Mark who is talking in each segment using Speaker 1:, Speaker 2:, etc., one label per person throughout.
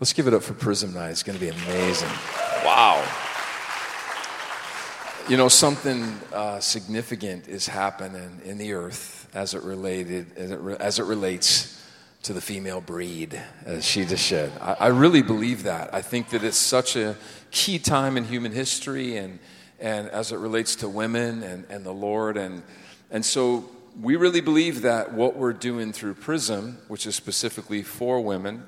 Speaker 1: Let's give it up for Prism Night. It's going to be amazing. Wow. You know, something uh, significant is happening in the earth as it related as it, re- as it relates to the female breed, as she just said. I, I really believe that. I think that it's such a key time in human history, and and as it relates to women and, and the Lord, and and so we really believe that what we're doing through Prism, which is specifically for women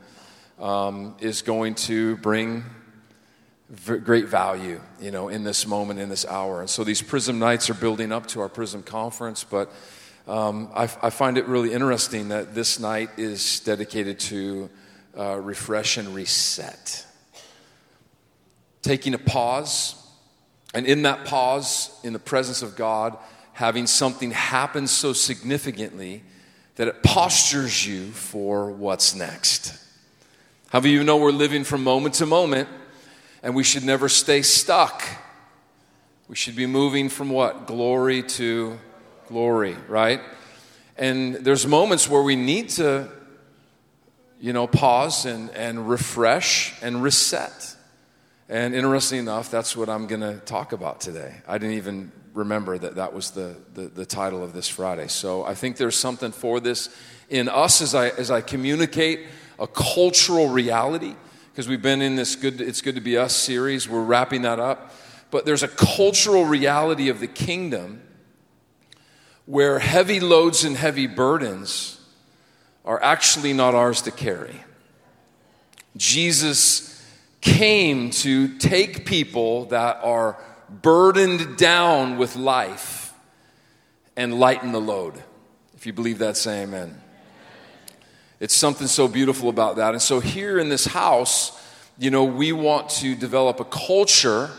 Speaker 1: um, is going to bring v- great value, you know, in this moment, in this hour. And so these Prism nights are building up to our Prism conference, but um, I, I, find it really interesting that this night is dedicated to uh, refresh and reset. Taking a pause, and in that pause, in the presence of God, having something happen so significantly that it postures you for what's next. How of you know we're living from moment to moment and we should never stay stuck? We should be moving from what? Glory to glory, right? And there's moments where we need to, you know, pause and, and refresh and reset. And interesting enough, that's what I'm going to talk about today. I didn't even remember that that was the, the, the, title of this Friday. So I think there's something for this in us as I, as I communicate a cultural reality because we've been in this good it's good to be us series. We're wrapping that up. But there's a cultural reality of the kingdom where heavy loads and heavy burdens are actually not ours to carry. Jesus came to take people that are burdened down with life and lighten the load. If you believe that say amen it's something so beautiful about that. And so here in this house, you know, we want to develop a culture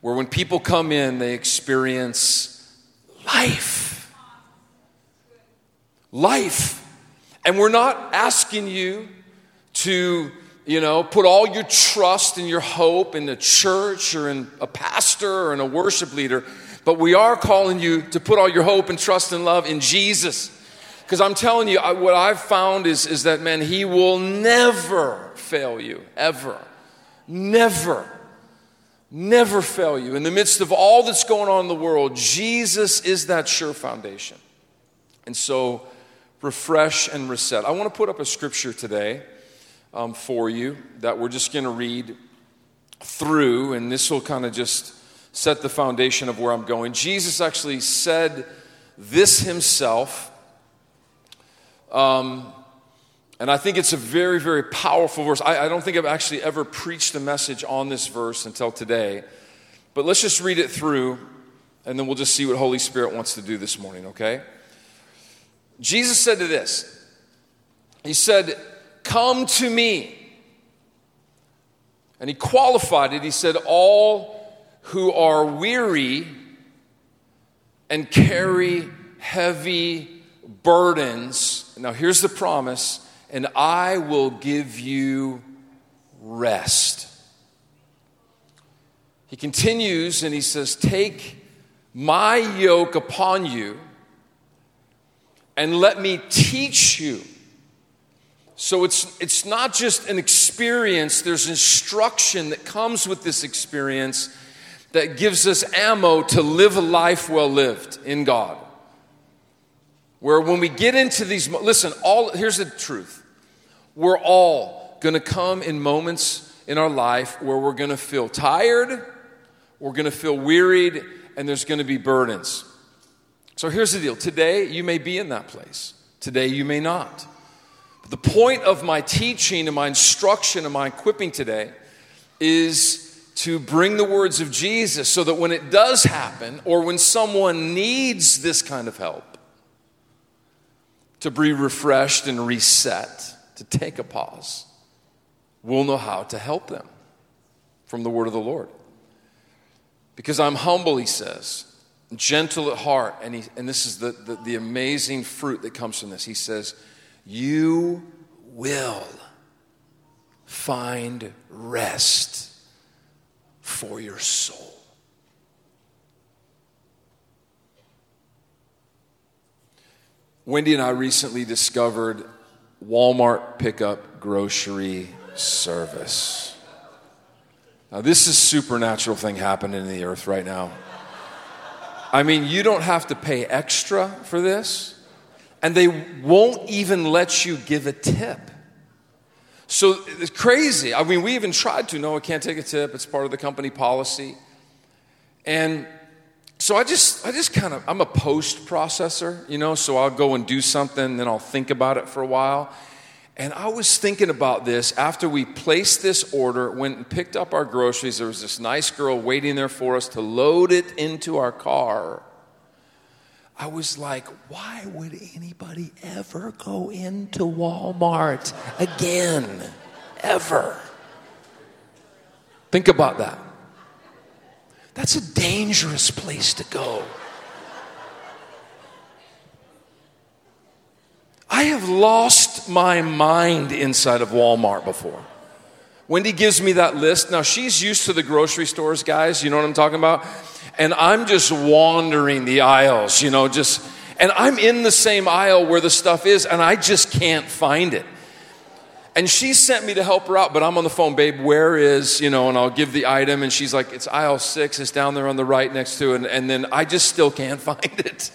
Speaker 1: where when people come in, they experience life. Life. And we're not asking you to, you know, put all your trust and your hope in the church or in a pastor or in a worship leader, but we are calling you to put all your hope and trust and love in Jesus. Because I'm telling you, what I've found is, is that, man, he will never fail you, ever. Never. Never fail you. In the midst of all that's going on in the world, Jesus is that sure foundation. And so, refresh and reset. I want to put up a scripture today um, for you that we're just going to read through, and this will kind of just set the foundation of where I'm going. Jesus actually said this himself um, and I think it's a very, very powerful verse. I, I don't think I've actually ever preached a message on this verse until today. But let's just read it through, and then we'll just see what Holy Spirit wants to do this morning, okay? Jesus said to this He said, Come to me. And he qualified it. He said, All who are weary and carry heavy burdens. Now, here's the promise and I will give you rest. He continues and he says, Take my yoke upon you and let me teach you. So it's, it's not just an experience, there's instruction that comes with this experience that gives us ammo to live a life well lived in God. Where when we get into these, listen, all, here's the truth. We're all going to come in moments in our life where we're going to feel tired, we're going to feel wearied, and there's going to be burdens. So here's the deal. Today, you may be in that place. Today, you may not. But the point of my teaching and my instruction and my equipping today is to bring the words of Jesus so that when it does happen or when someone needs this kind of help, to be refreshed and reset, to take a pause, we'll know how to help them from the word of the Lord. Because I'm humble, he says, gentle at heart. And, he, and this is the, the, the amazing fruit that comes from this. He says, You will find rest for your soul. Wendy and I recently discovered Walmart pickup grocery service. Now, this is supernatural thing happening in the earth right now. I mean, you don't have to pay extra for this, and they won't even let you give a tip. So it's crazy. I mean, we even tried to. No, I can't take a tip. It's part of the company policy. And so I just, I just kind of, I'm a post processor, you know, so I'll go and do something, then I'll think about it for a while. And I was thinking about this after we placed this order, went and picked up our groceries. There was this nice girl waiting there for us to load it into our car. I was like, why would anybody ever go into Walmart again? Ever? Think about that. That's a dangerous place to go. I have lost my mind inside of Walmart before. Wendy gives me that list. Now, she's used to the grocery stores, guys. You know what I'm talking about? And I'm just wandering the aisles, you know, just, and I'm in the same aisle where the stuff is, and I just can't find it. And she sent me to help her out, but I'm on the phone, babe, where is, you know, and I'll give the item, and she's like, it's aisle six, it's down there on the right next to and, and then I just still can't find it.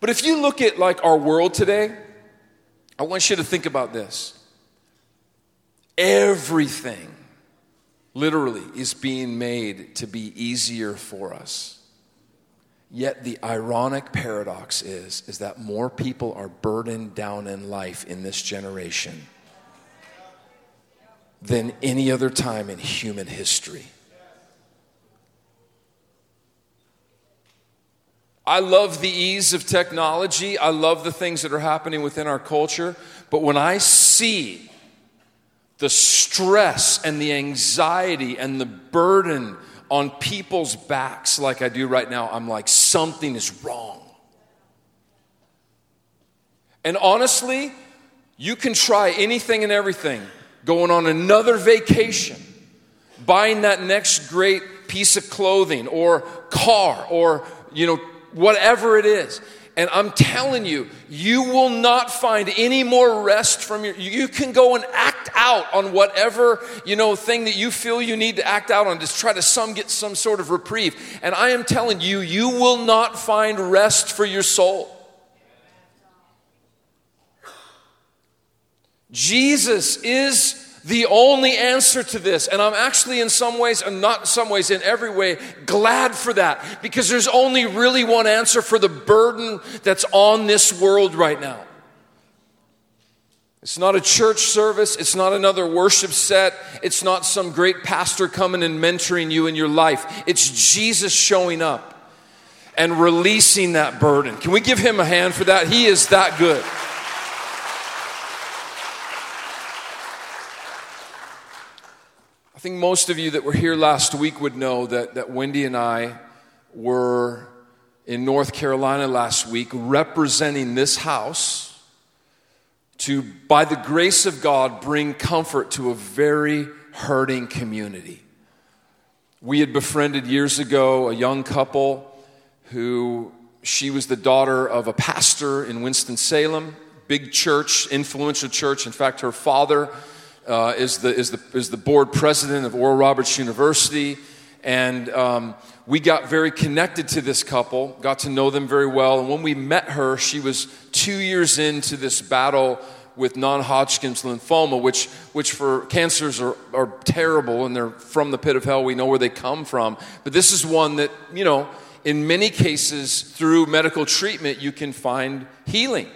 Speaker 1: But if you look at like our world today, I want you to think about this. Everything literally is being made to be easier for us. Yet the ironic paradox is is that more people are burdened down in life in this generation than any other time in human history. I love the ease of technology. I love the things that are happening within our culture. But when I see the stress and the anxiety and the burden on people's backs like I do right now, I'm like, something is wrong. And honestly, you can try anything and everything going on another vacation, buying that next great piece of clothing or car or, you know, whatever it is. And I'm telling you, you will not find any more rest from your you can go and act out on whatever, you know, thing that you feel you need to act out on to try to some get some sort of reprieve. And I am telling you, you will not find rest for your soul. Jesus is the only answer to this. And I'm actually, in some ways, and not some ways, in every way, glad for that because there's only really one answer for the burden that's on this world right now. It's not a church service. It's not another worship set. It's not some great pastor coming and mentoring you in your life. It's Jesus showing up and releasing that burden. Can we give him a hand for that? He is that good. Think most of you that were here last week would know that, that Wendy and I were in North Carolina last week representing this house to, by the grace of God, bring comfort to a very hurting community. We had befriended years ago a young couple who she was the daughter of a pastor in Winston-Salem, big church, influential church. In fact, her father uh, is, the, is, the, is the board president of Oral Roberts University. And um, we got very connected to this couple, got to know them very well. And when we met her, she was two years into this battle with non-Hodgkin's lymphoma, which, which for cancers are, are terrible and they're from the pit of hell. We know where they come from. But this is one that, you know, in many cases, through medical treatment, you can find healing.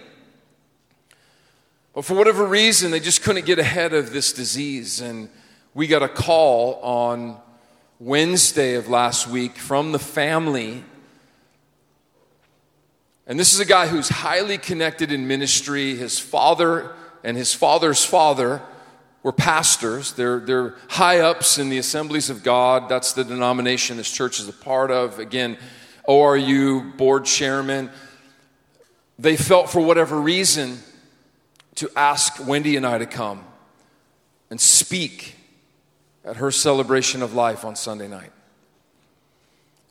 Speaker 1: But for whatever reason, they just couldn't get ahead of this disease. And we got a call on Wednesday of last week from the family. And this is a guy who's highly connected in ministry. His father and his father's father were pastors. They're, they're high ups in the assemblies of God. That's the denomination this church is a part of. Again, ORU board chairman. They felt for whatever reason to ask Wendy and I to come and speak at her celebration of life on Sunday night.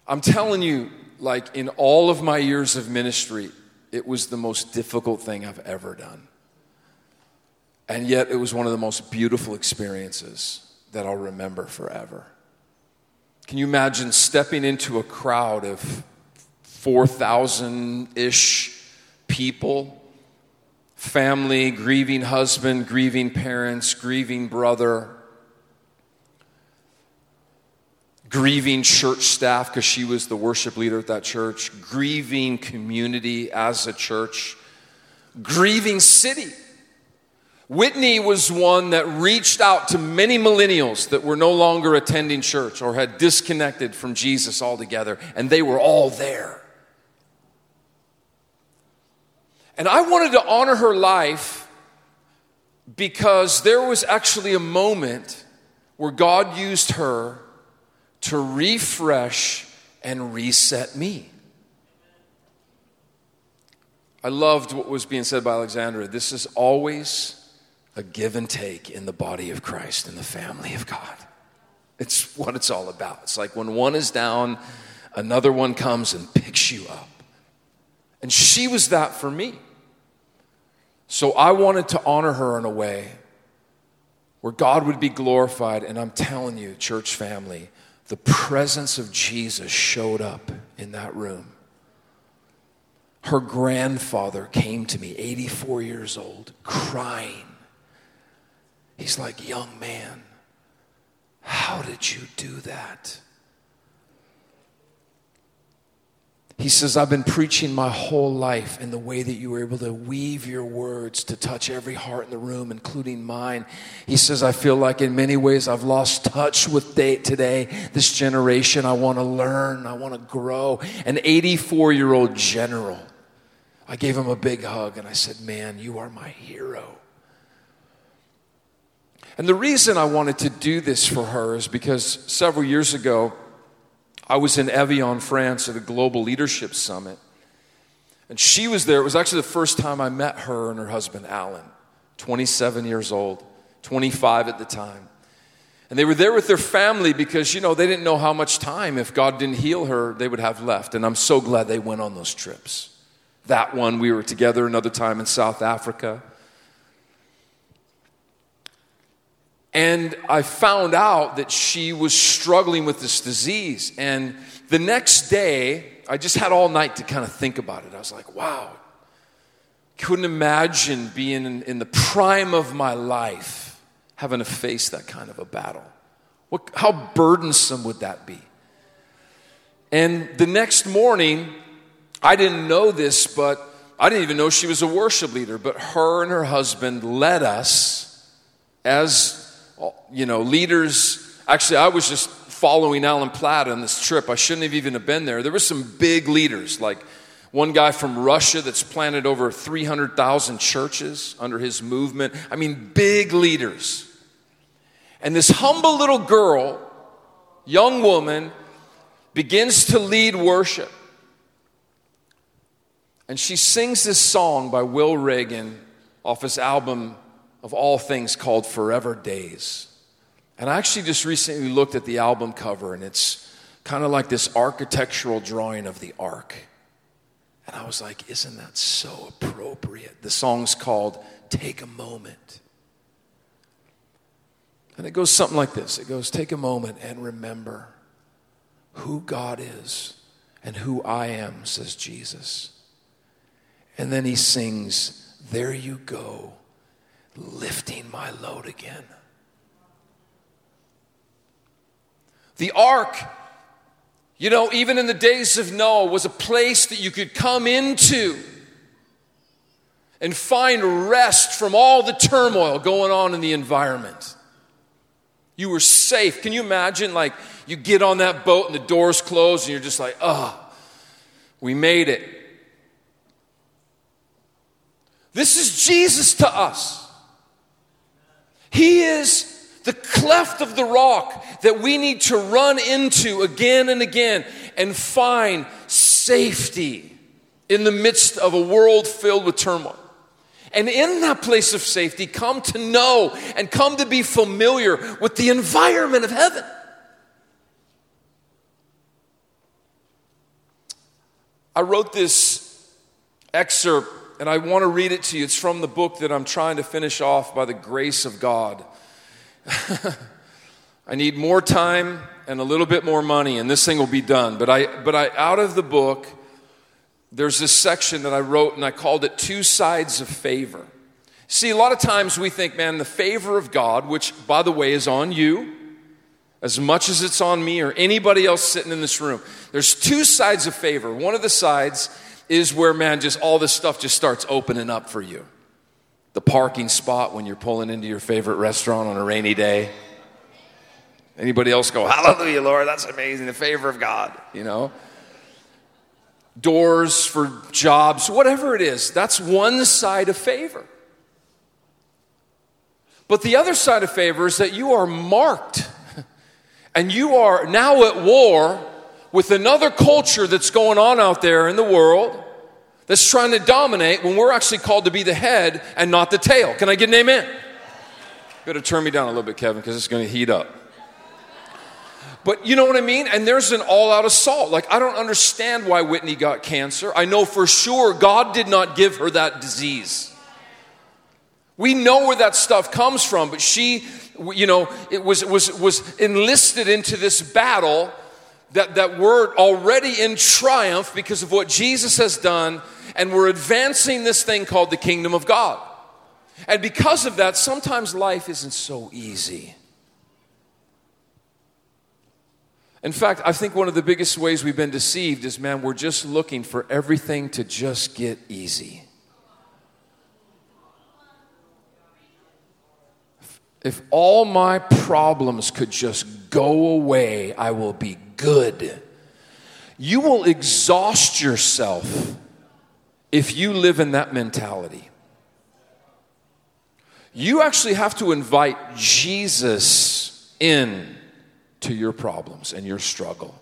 Speaker 1: I'm telling you, like in all of my years of ministry, it was the most difficult thing I've ever done. And yet, it was one of the most beautiful experiences that I'll remember forever. Can you imagine stepping into a crowd of 4,000 ish people, family, grieving husband, grieving parents, grieving brother, grieving church staff because she was the worship leader at that church, grieving community as a church, grieving city. Whitney was one that reached out to many millennials that were no longer attending church or had disconnected from Jesus altogether, and they were all there. And I wanted to honor her life because there was actually a moment where God used her to refresh and reset me. I loved what was being said by Alexandra. This is always a give and take in the body of Christ, in the family of God. It's what it's all about. It's like when one is down, another one comes and picks you up. And she was that for me. So I wanted to honor her in a way where God would be glorified. And I'm telling you, church family, the presence of Jesus showed up in that room. Her grandfather came to me, 84 years old, crying. He's like, Young man, how did you do that? He says, I've been preaching my whole life in the way that you were able to weave your words to touch every heart in the room, including mine. He says, I feel like in many ways I've lost touch with today, this generation. I want to learn, I want to grow. An 84 year old general. I gave him a big hug and I said, Man, you are my hero. And the reason I wanted to do this for her is because several years ago, I was in Evian, France at a global leadership summit. And she was there. It was actually the first time I met her and her husband, Alan, 27 years old, 25 at the time. And they were there with their family because, you know, they didn't know how much time, if God didn't heal her, they would have left. And I'm so glad they went on those trips. That one, we were together another time in South Africa. And I found out that she was struggling with this disease. And the next day, I just had all night to kind of think about it. I was like, wow, couldn't imagine being in, in the prime of my life having to face that kind of a battle. What, how burdensome would that be? And the next morning, I didn't know this, but I didn't even know she was a worship leader, but her and her husband led us as you know, leaders. Actually, I was just following Alan Platt on this trip. I shouldn't have even have been there. There were some big leaders, like one guy from Russia that's planted over 300,000 churches under his movement. I mean, big leaders. And this humble little girl, young woman, begins to lead worship. And she sings this song by Will Reagan off his album of all things called Forever Days. And I actually just recently looked at the album cover, and it's kind of like this architectural drawing of the ark. And I was like, isn't that so appropriate? The song's called Take a Moment. And it goes something like this it goes, Take a moment and remember who God is and who I am, says Jesus. And then he sings, There you go lifting my load again. The ark, you know, even in the days of Noah, was a place that you could come into and find rest from all the turmoil going on in the environment. You were safe. Can you imagine, like, you get on that boat and the doors close and you're just like, oh, we made it. This is Jesus to us. He is the cleft of the rock that we need to run into again and again and find safety in the midst of a world filled with turmoil. And in that place of safety, come to know and come to be familiar with the environment of heaven. I wrote this excerpt and I want to read it to you. It's from the book that I'm trying to finish off by the grace of God. I need more time and a little bit more money, and this thing will be done. But I, but I, out of the book, there's this section that I wrote, and I called it Two Sides of Favor. See, a lot of times we think, man, the favor of God, which, by the way, is on you as much as it's on me or anybody else sitting in this room. There's two sides of favor. One of the sides is where, man, just all this stuff just starts opening up for you. The parking spot when you're pulling into your favorite restaurant on a rainy day. Anybody else go, Hallelujah, Lord, that's amazing, the favor of God, you know? Doors for jobs, whatever it is, that's one side of favor. But the other side of favor is that you are marked and you are now at war with another culture that's going on out there in the world that's trying to dominate when we're actually called to be the head and not the tail. Can I get an amen? You better turn me down a little bit, Kevin, because it's going to heat up. But you know what I mean? And there's an all out assault. Like, I don't understand why Whitney got cancer. I know for sure God did not give her that disease. We know where that stuff comes from, but she, you know, it was, was, was enlisted into this battle that, that we're already in triumph because of what Jesus has done, and we're advancing this thing called the kingdom of God. And because of that, sometimes life isn't so easy. In fact, I think one of the biggest ways we've been deceived is man, we're just looking for everything to just get easy. If all my problems could just go away, I will be good. You will exhaust yourself if you live in that mentality. You actually have to invite Jesus in to your problems and your struggle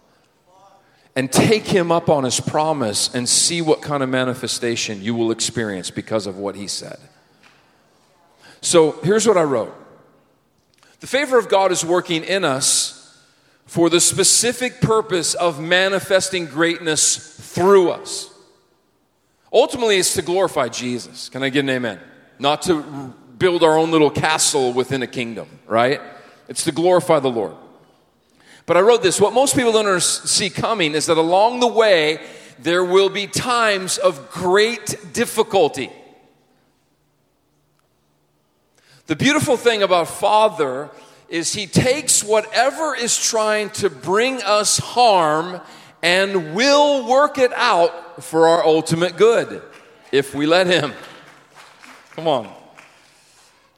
Speaker 1: and take him up on his promise and see what kind of manifestation you will experience because of what he said. So here's what I wrote The favor of God is working in us for the specific purpose of manifesting greatness through us. Ultimately, it's to glorify Jesus. Can I get an amen? Not to build our own little castle within a kingdom, right? It's to glorify the Lord. But I wrote this what most people don't see coming is that along the way, there will be times of great difficulty. The beautiful thing about Father is he takes whatever is trying to bring us harm and will work it out for our ultimate good if we let him. Come on.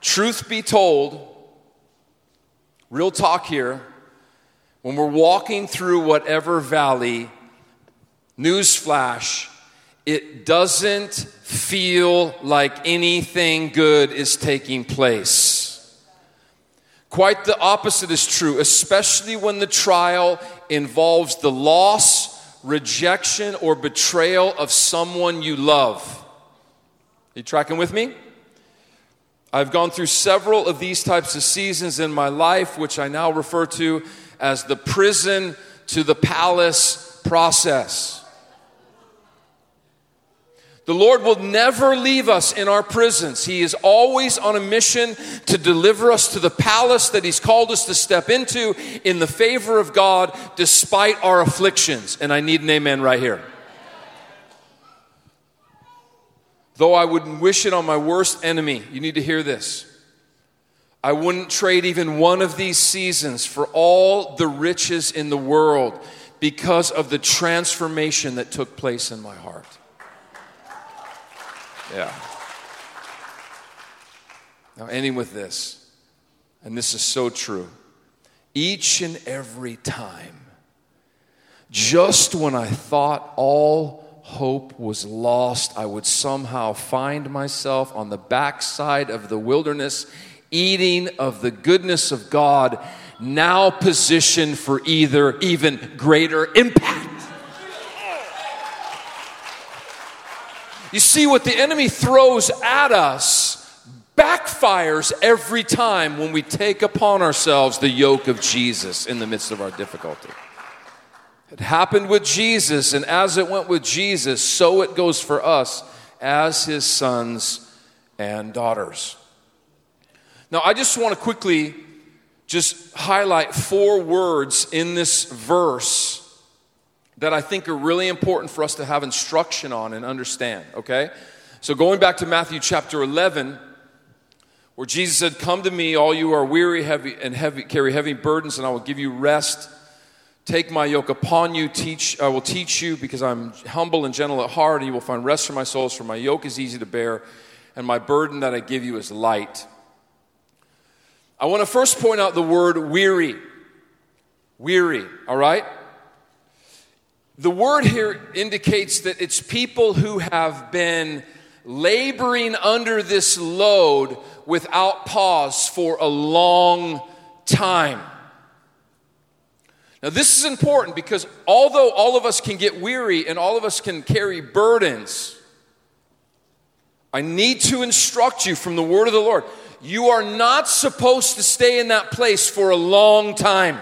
Speaker 1: Truth be told, real talk here, when we're walking through whatever valley, newsflash, it doesn't feel like anything good is taking place. Quite the opposite is true, especially when the trial involves the loss, rejection, or betrayal of someone you love. Are You tracking with me? I've gone through several of these types of seasons in my life, which I now refer to as the prison to the palace process. The Lord will never leave us in our prisons. He is always on a mission to deliver us to the palace that He's called us to step into in the favor of God despite our afflictions. And I need an amen right here. Though I would wish it on my worst enemy, you need to hear this. I wouldn't trade even one of these seasons for all the riches in the world because of the transformation that took place in my heart. Yeah. Now, ending with this, and this is so true. Each and every time, just when I thought all hope was lost, I would somehow find myself on the backside of the wilderness, eating of the goodness of God, now positioned for either even greater impact. You see, what the enemy throws at us backfires every time when we take upon ourselves the yoke of Jesus in the midst of our difficulty. It happened with Jesus, and as it went with Jesus, so it goes for us as his sons and daughters. Now, I just want to quickly just highlight four words in this verse that I think are really important for us to have instruction on and understand, okay? So, going back to Matthew chapter 11, where Jesus said, Come to me, all you are weary heavy and heavy, carry heavy burdens, and I will give you rest. Take my yoke upon you, teach, I will teach you, because I'm humble and gentle at heart, and you will find rest for my souls, for my yoke is easy to bear, and my burden that I give you is light. I want to first point out the word weary. Weary, all right? The word here indicates that it's people who have been laboring under this load without pause for a long time. Now, this is important because although all of us can get weary and all of us can carry burdens, I need to instruct you from the word of the Lord you are not supposed to stay in that place for a long time.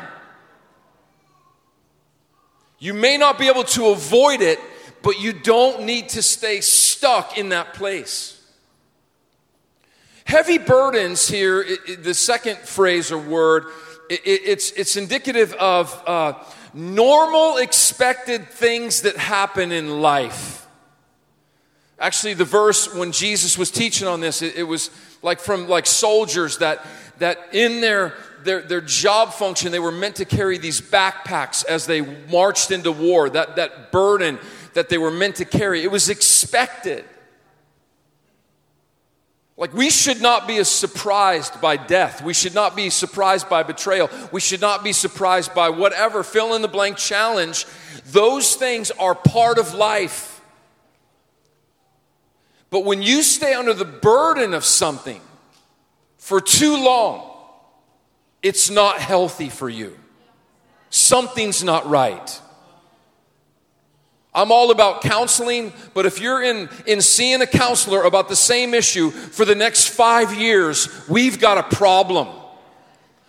Speaker 1: You may not be able to avoid it, but you don't need to stay stuck in that place. Heavy burdens here, it, it, the second phrase or word, it, it's, it's indicative of uh, normal expected things that happen in life. Actually, the verse when Jesus was teaching on this, it, was like from like soldiers that that in their their, their job function they were meant to carry these backpacks as they marched into war that that burden that they were meant to carry. It was expected. Like we should not be surprised by death. We should not be surprised by betrayal. We should not be surprised by whatever fill in the blank challenge. Those things are part of life. But when you stay under the burden of something for too long, it's not healthy for you. Something's not right. I'm all about counseling, but if you're in, in seeing a counselor about the same issue for the next five years, we've got a problem.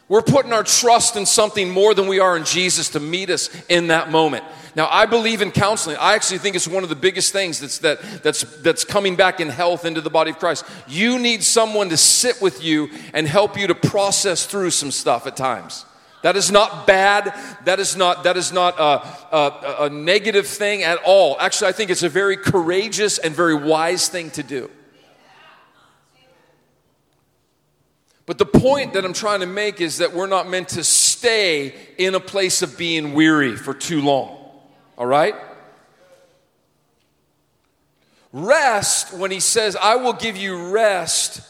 Speaker 1: We're putting our trust in something more than we are in Jesus to meet us in that moment. Now, I believe in counseling. I actually think it's one of the biggest things that's, that, that's, that's coming back in health into the body of Christ. You need someone to sit with you and help you to process through some stuff at times. That is not bad. That is not, that is not a, a, a negative thing at all. Actually, I think it's a very courageous and very wise thing to do. But the point that I'm trying to make is that we're not meant to stay in a place of being weary for too long. All right? Rest, when he says, I will give you rest,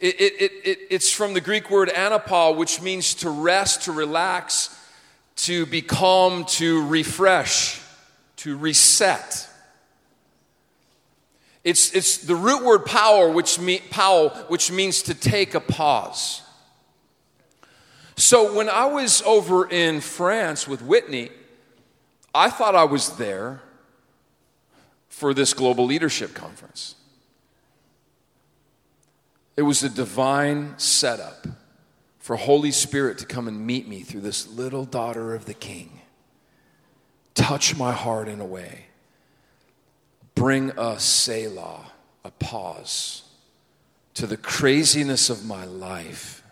Speaker 1: it, it, it, it's from the Greek word anapa, which means to rest, to relax, to be calm, to refresh, to reset. It's, it's the root word power, which, me, power, which means to take a pause. So when I was over in France with Whitney, I thought I was there for this global leadership conference. It was a divine setup for Holy Spirit to come and meet me through this little daughter of the King, touch my heart in a way, bring a Selah, a pause to the craziness of my life,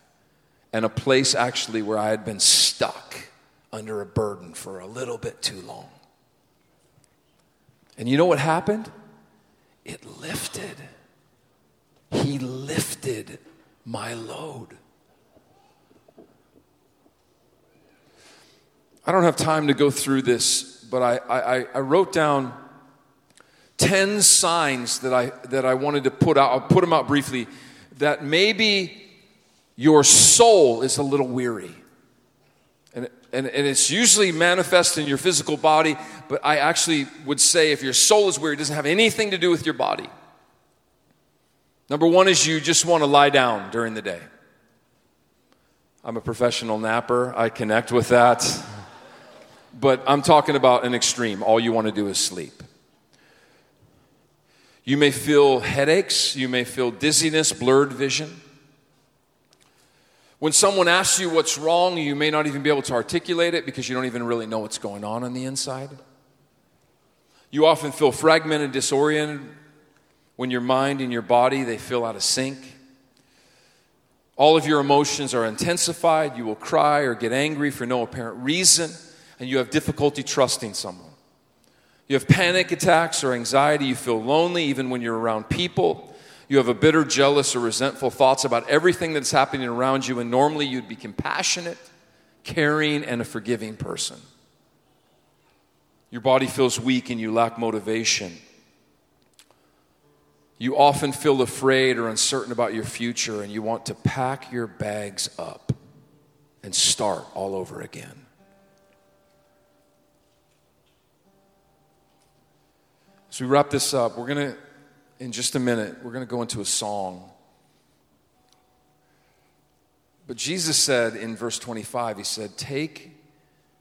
Speaker 1: and a place actually where I had been stuck under a burden for a little bit too long. And you know what happened? It lifted. He lifted my load. I don't have time to go through this, but I, I, I wrote down 10 signs that I, that I wanted to put out. I'll put them out briefly that maybe your soul is a little weary and, and it's usually manifest in your physical body, but I actually would say if your soul is weary, it doesn't have anything to do with your body. Number one is you just want to lie down during the day. I'm a professional napper, I connect with that. But I'm talking about an extreme. All you want to do is sleep. You may feel headaches, you may feel dizziness, blurred vision. When someone asks you what's wrong, you may not even be able to articulate it because you don't even really know what's going on on the inside. You often feel fragmented, disoriented. when your mind and your body they feel out of sync. All of your emotions are intensified. You will cry or get angry for no apparent reason, and you have difficulty trusting someone. You have panic attacks or anxiety. You feel lonely even when you're around people. You have a bitter, jealous, or resentful thoughts about everything that's happening around you, and normally you'd be compassionate, caring, and a forgiving person. Your body feels weak and you lack motivation. You often feel afraid or uncertain about your future, and you want to pack your bags up and start all over again. As we wrap this up, we're going to, in just a minute, we're going to go into a song. But Jesus said in verse 25, He said, Take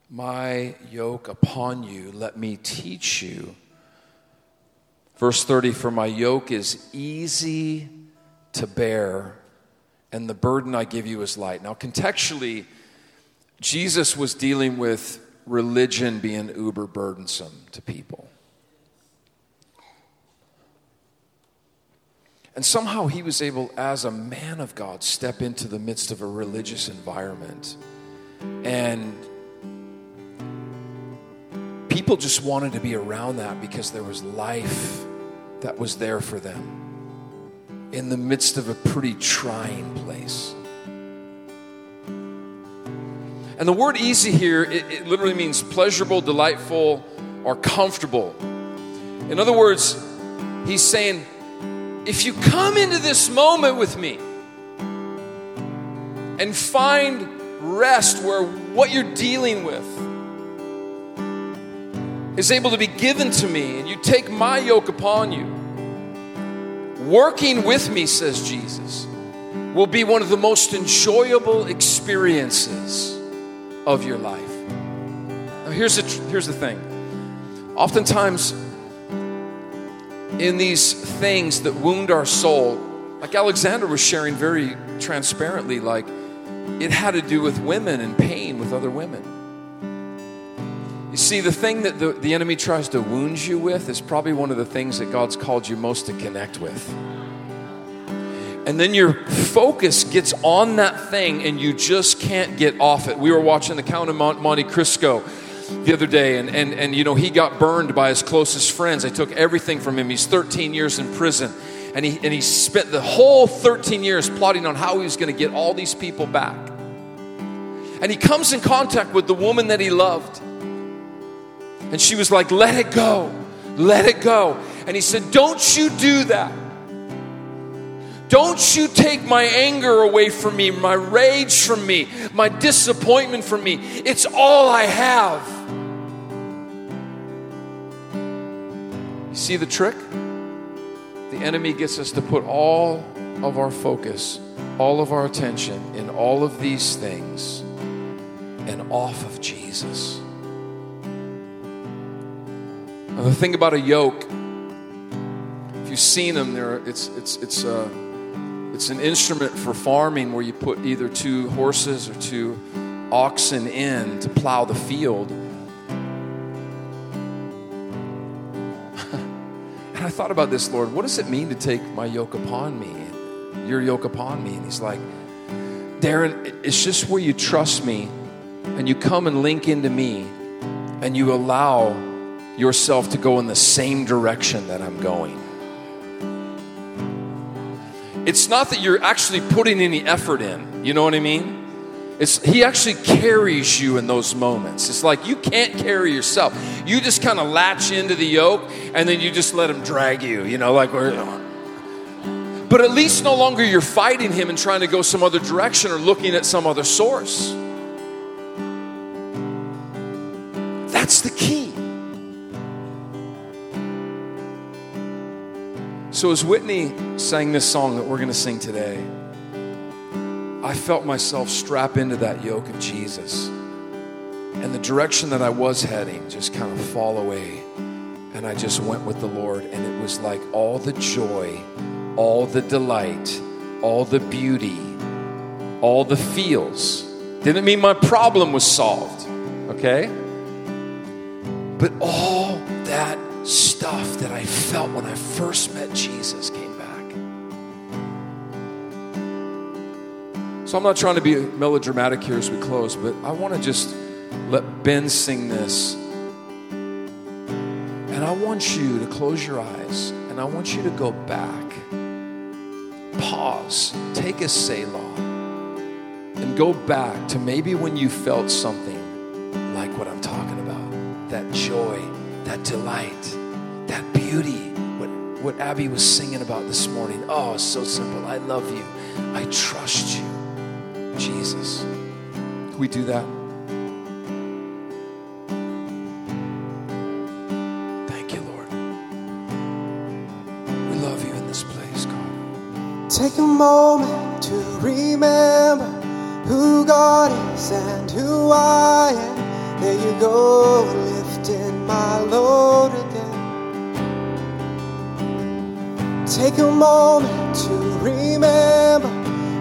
Speaker 1: my yoke upon you, let me teach you. Verse 30 For my yoke is easy to bear, and the burden I give you is light. Now, contextually, Jesus was dealing with religion being uber burdensome to people. And somehow he was able, as a man of God, step into the midst of a religious environment. And people just wanted to be around that because there was life that was there for them in the midst of a pretty trying place. And the word easy here, it, it, literally means pleasurable, delightful, or comfortable. In other words, he's saying, if you come into this moment with me and find rest where what you're dealing with is able to be given to me, and you take my yoke upon you, working with me, says Jesus, will be one of the most enjoyable experiences of your life. Now, here's the, here's the thing. Oftentimes, in these things that wound our soul, like Alexandra was sharing very transparently, like it had to do with women and pain with other women. You see, the thing that the, the enemy tries to wound you with is probably one of the things that God's called you most to connect with. And then your focus gets on that thing and you just can't get off it. We were watching the Count of Monte Cristo the other day, and, and, and you know, he got burned by his closest friends. They took everything from him. He's 13 years in prison. And he, and he spent the whole 13 years plotting on how he was going to get all these people back. And he comes in contact with the woman that he loved. And she was like, Let it go, let it go. And he said, Don't you do that. Don't you take my anger away from me, my rage from me, my disappointment from me. It's all I have. See the trick? The enemy gets us to put all of our focus, all of our attention in all of these things and off of Jesus. Now, the thing about a yoke, if you've seen them, there it's it's it's uh, it's an instrument for farming where you put either two horses or two oxen in to plow the field. And I thought about this, Lord, what does it mean to take my yoke upon me? Your yoke upon me. And he's like, Darren, it's just where you trust me and you come and link into me and you allow yourself to go in the same direction that I'm going it's not that you're actually putting any effort in. You know what I mean? It's, he actually carries you in those moments. It's like you can't carry yourself. You just kind of latch into the yoke and then you just let him drag you, you know, like we're. But at least no longer you're fighting him and trying to go some other direction or looking at some other source. That's the key. So, as Whitney sang this song that we're going to sing today, I felt myself strap into that yoke of Jesus. And the direction that I was heading just kind of fall away. And I just went with the Lord. And it was like all the joy, all the delight, all the beauty, all the feels. Didn't mean my problem was solved, okay? But all that stuff that I felt when I first met Jesus So I'm not trying to be melodramatic here as we close, but I want to just let Ben sing this. And I want you to close your eyes and I want you to go back. Pause, take a Selah, and go back to maybe when you felt something like what I'm talking about that joy, that delight, that beauty, what, what Abby was singing about this morning. Oh, so simple. I love you, I trust you. Jesus. Can we do that? Thank you, Lord. We love you in this place, God.
Speaker 2: Take a moment to remember who God is and who I am. There you go, lifting my load again. Take a moment to remember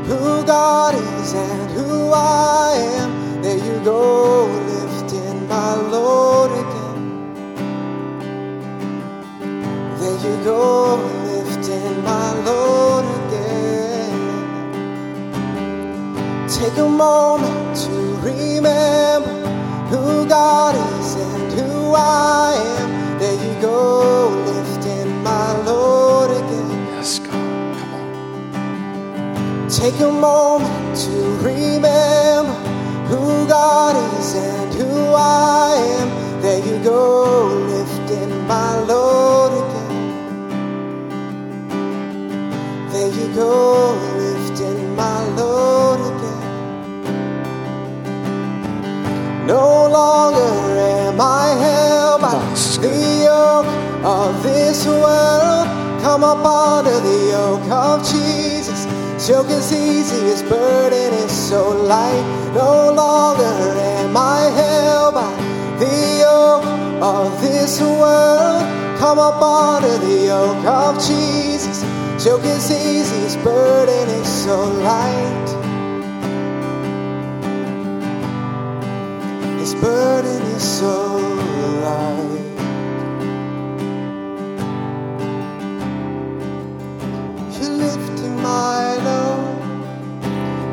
Speaker 2: who God is and who I am. There you go, lifting my load again. There you go, lifting my load again. Take a moment to remember who God is and who I am. There you go, Take a moment to remember who God is and who I am. There you go, lifting my load again. There you go, His yoke is easy, his burden is so light. No longer am I held by the yoke of this world. Come up under the yoke of Jesus. His is easy, his burden is so light. His burden is so light. My load.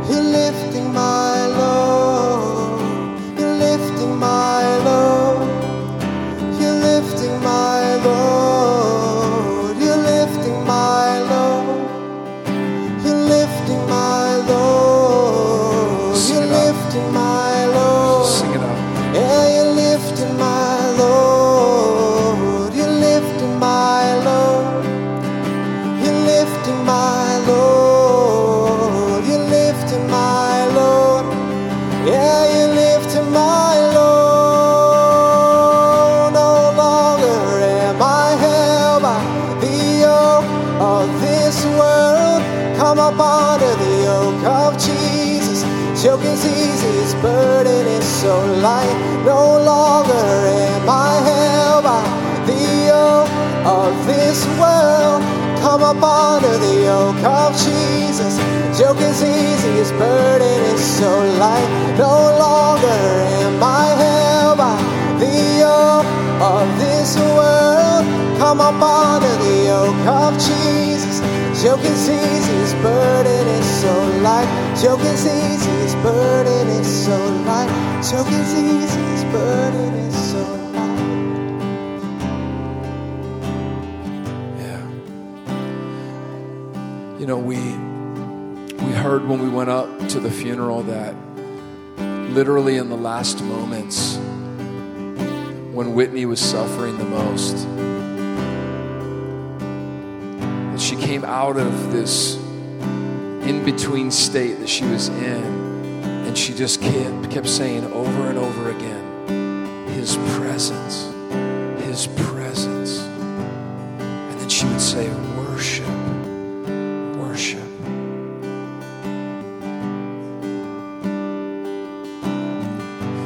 Speaker 2: You're lifting my so light. No longer am I held by the yoke of this world. Come up under the yoke of Jesus. Yoke is easy, his burden is so light. No longer am I held by the yoke of this world. Come up under the yoke of Jesus. Yoke is easy, his burden is so light. Yoke is easy, his burden is so light. So.
Speaker 1: Yeah. You know, we we heard when we went up to the funeral that literally in the last moments when Whitney was suffering the most that she came out of this in-between state that she was in and she just kept, kept saying over and over again his presence his presence and then she would say, Worship, worship.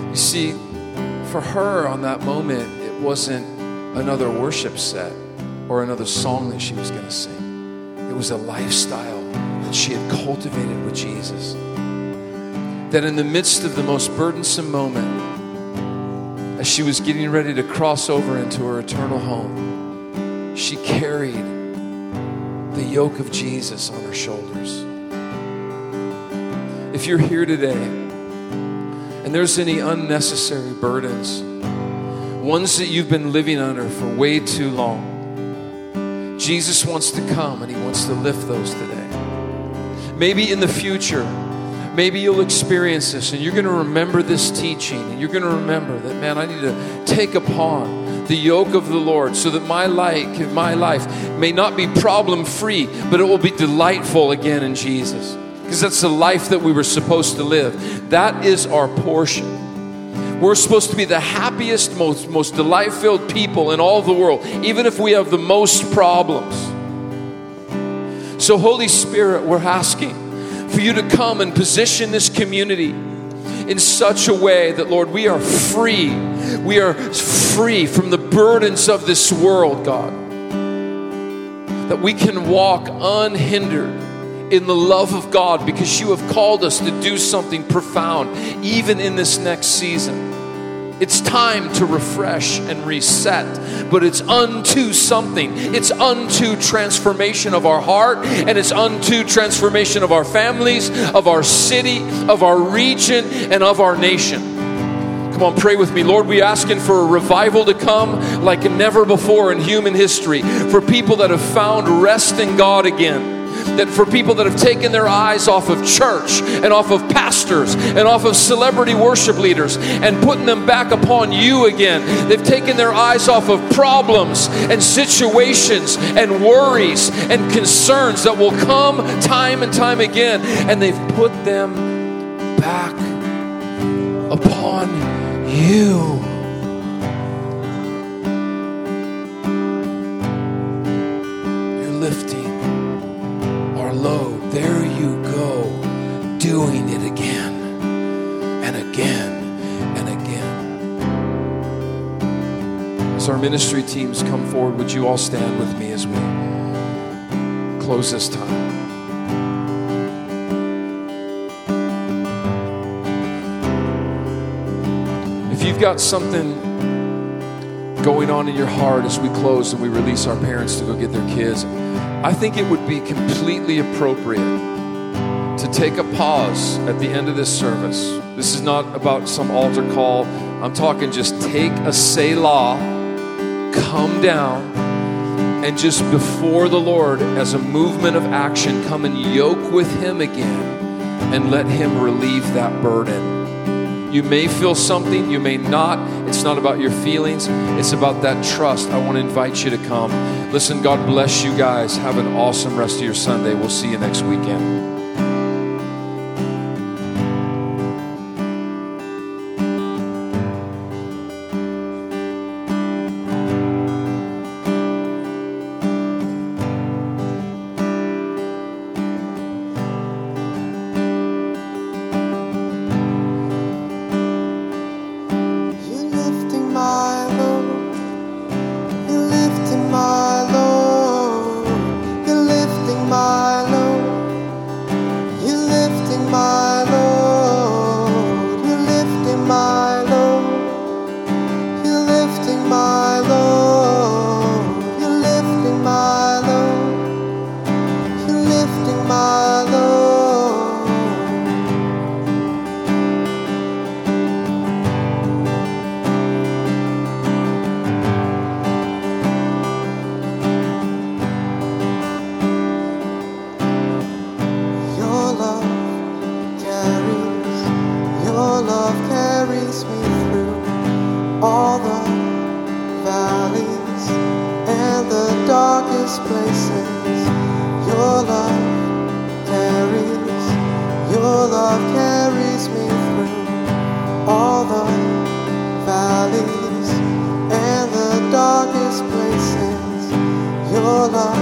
Speaker 1: You see, for her on that moment, it wasn't another worship set or another song that she was going to sing. It was a lifestyle that she had cultivated with Jesus. That in the midst of the most burdensome moment, as she was getting ready to cross over into her eternal home, she carried the yoke of Jesus on her shoulders. If you're here today and there's any unnecessary burdens, ones that you've been living under for way too long, Jesus wants to come and He wants to lift those today. Maybe in the future, maybe you'll experience this and you're going to remember this teaching and you're going to remember that, man, I need to take upon the yoke of the Lord so that my life, my life may not be problem free, but it will be delightful again in Jesus because that's the life that we were supposed to live. That is our portion. We're supposed to be the happiest, most, most delight filled people in all the world, even if we have the most problems. So, Holy Spirit, we're asking for you to come and position this community in such a way that, Lord, we are free. We are free from the burdens of this world, God. That we can walk unhindered in the love of God because you have called us to do something profound, even in this next season. It's time to refresh and reset, but it's unto something. It's unto transformation of our heart, and it's unto transformation of our families, of our city, of our region, and of our nation. Come on, pray with me. Lord, we asking for a revival to come like never before in human history, for people that have found rest in God again that for people that have taken their eyes off of church and off of pastors and off of celebrity worship leaders and putting them back upon you again, they've taken their eyes off of problems and situations and worries and concerns that will come time and time again, and they've put them back upon you. Ministry teams come forward, would you all stand with me as we close this time? If you've got something going on in your heart as we close and we release our parents to go get their kids, I think it would be completely appropriate to take a pause at the end of this service. This is not about some altar call. I'm talking just take a Selah, come down, and just before the Lord, as a movement of action, come and yoke with Him again and let Him relieve that burden. You may feel something, you may not. It's not about your feelings, it's about that trust. I want to invite you to come. Listen, God bless you guys. Have an awesome rest of your Sunday. We'll see you next weekend.
Speaker 2: your life.